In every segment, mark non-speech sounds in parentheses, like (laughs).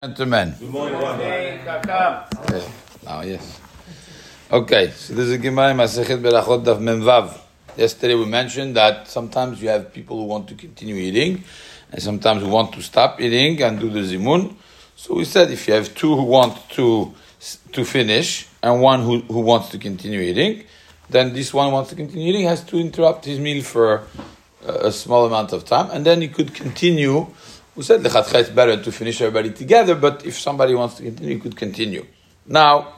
Gentlemen. Good morning, Okay. Now, yes. Okay, so this is Gemara Masechet Berachot Daf Memvav. Yesterday we mentioned that sometimes you have people who want to continue eating, and sometimes who want to stop eating and do the zimun. So we said if you have two who want to to finish and one who, who wants to continue eating, then this one wants to continue eating has to interrupt his meal for a small amount of time, and then he could continue who said the lechatcha it's better to finish everybody together, but if somebody wants to continue, you could continue. Now,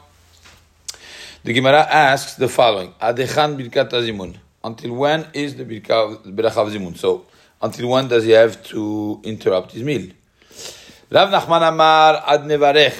the Gemara asks the following: Adechan birkat zimun. Until when is the beracha of zimun? So, until when does he have to interrupt his meal? Rav Nachman Amar ad nevarech.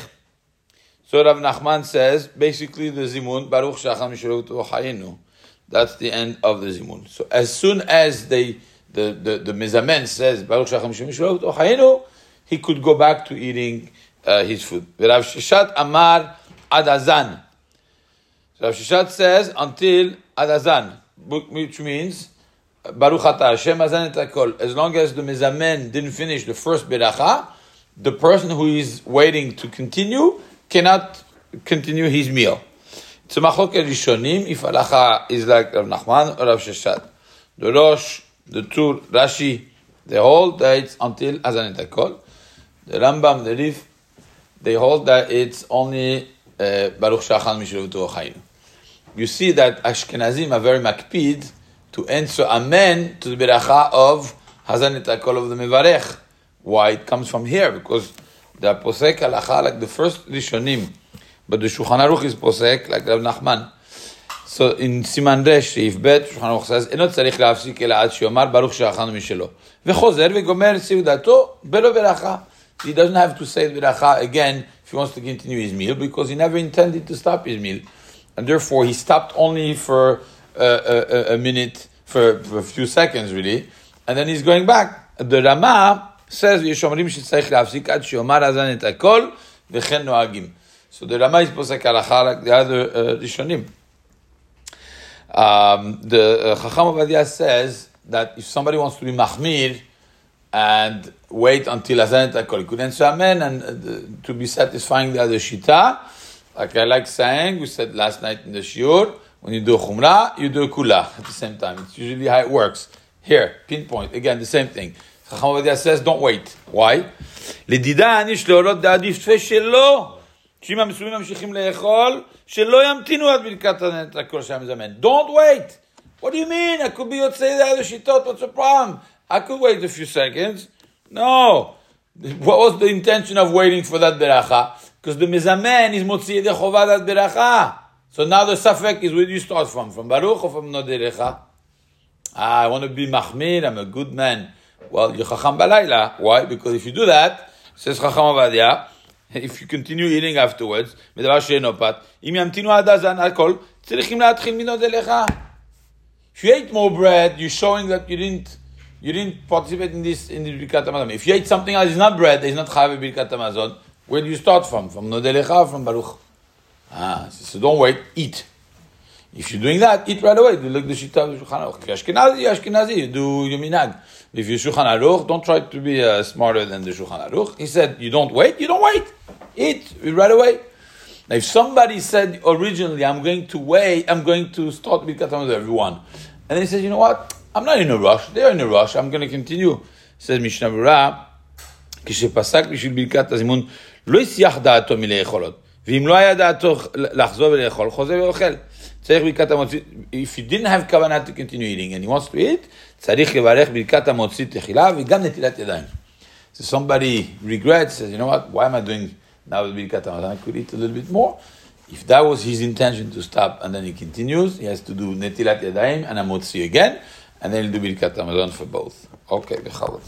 So Rav Nachman says basically the zimun baruch shacham That's the end of the zimun. So as soon as they the, the, the Mizamen says, Baruch Ochayenu, he could go back to eating uh, his food. Rav Sheshet Amar Adazan. Rav Sheshet says, until Adazan, which means, Baruch Ata Hashem Azan et As long as the Mizamen didn't finish the first beracha, the person who is waiting to continue cannot continue his meal. It's a machlok rishonim if halacha is like Rav Nachman or Rav Sheshet. The Rosh the two Rashi, they hold that it's until Azan Kol. The Rambam, the Rif, they hold that it's only uh, Baruch Shachan Mishrutu Ochayim. You see that Ashkenazim are very makpid to answer Amen to the beracha of Hazan Kol of the Mevarech. Why it comes from here? Because the posek halacha like the first Rishonim, but the Shulchan Aruch is posek like Rav Nachman. So in סימן ר' סעיף ב', שולחן ערוך says, אינו צריך להפסיק אלא עד שיאמר ברוך שאכלנו משלו. וחוזר וגומר סעודתו בלא ברכה. He doesn't have to say ברכה again if he wants to continue his meal because he never intended to stop his meal. And therefore he stopped only for a, a, a minute, for, for a few seconds really, and then he's going back. The Rama says, יש אומרים שצריך להפסיק עד שיאמר הזן את הכל וכן נוהגים. So the Rama is posek halacha like the other uh, Rishonim. Um, the uh, Chacham Ovadia says that if somebody wants to be Mahmir and wait until Azanet HaKol, he could answer Amen and uh, to be satisfying the other Shita, like I like saying, we said last night in the Shiur, when you do Chumrah, you do Kula at the same time. It's usually how it works. Here, pinpoint, again, the same thing. Chacham Ovadia says, don't wait. Why? דעדיף שלו שאם המסומים ממשיכים לאכול, שלא ימתינו עד ברכת הכל שהיה מזמן. Don't wait! What do you mean? I could be יוצא לאיזה שיטות, what's the problem? I could wait a few seconds. No! What was the intention of waiting for that beracha? Because the מזמן is מוציא ידי חובה that beracha. So now the suffix is where you start from? From Baruch or from Noderecha? Ah, I want to be Mahmir, I'm a good man. Well, you're Chacham Balayla. Why? Because if you do that, says Chacham Ovadia, (laughs) if you continue eating afterwards, מדבר שאינו פת, אם ימתינו עד הזן הכל, צריכים להתחיל מנוד אליך. If you ate more bread, you're showing that you didn't you didn't participate in this in the Birkat Hamazon. If you ate something else, it's not bread, it's not Chayav Birkat Hamazon. Where do you start from? From Nodelecha or from Baruch? Ah, so don't wait, eat. If you're doing that, eat right away. You look the Shita of Shulchan Aruch. Ashkenazi, Ashkenazi, you do your minag. If you're Shulchan Aruch, don't try to be uh, smarter than the Shulchan Aruch. He said, you don't wait, you don't wait. Eat right away. Now, if somebody said originally, I'm going to wait, I'm going to start Birkat with everyone, and then he says, you know what, I'm not in a rush, they're in a rush, I'm going to continue. Says Mishnah Berurah, כשפסק בשביל ברכת הזימון, לא הסיח דעתו מלאכולות. ואם לא היה דעתו לחזור ולאכול, חוזר ואוכל. צריך ברכת המוציא, if he didn't have כוונה to continue eating and he wants to eat, צריך לברך ברכת המוציא תחילה וגם נטילת ידיים. So somebody regrets, says, you know what, why am I doing now with Birkat Hamazon? I could eat a little bit more. If that was his intention to stop and then he continues, he has to do Netilat Yadayim and Amotzi again, and then he'll do Birkat Hamazon for both. Okay, bechavot.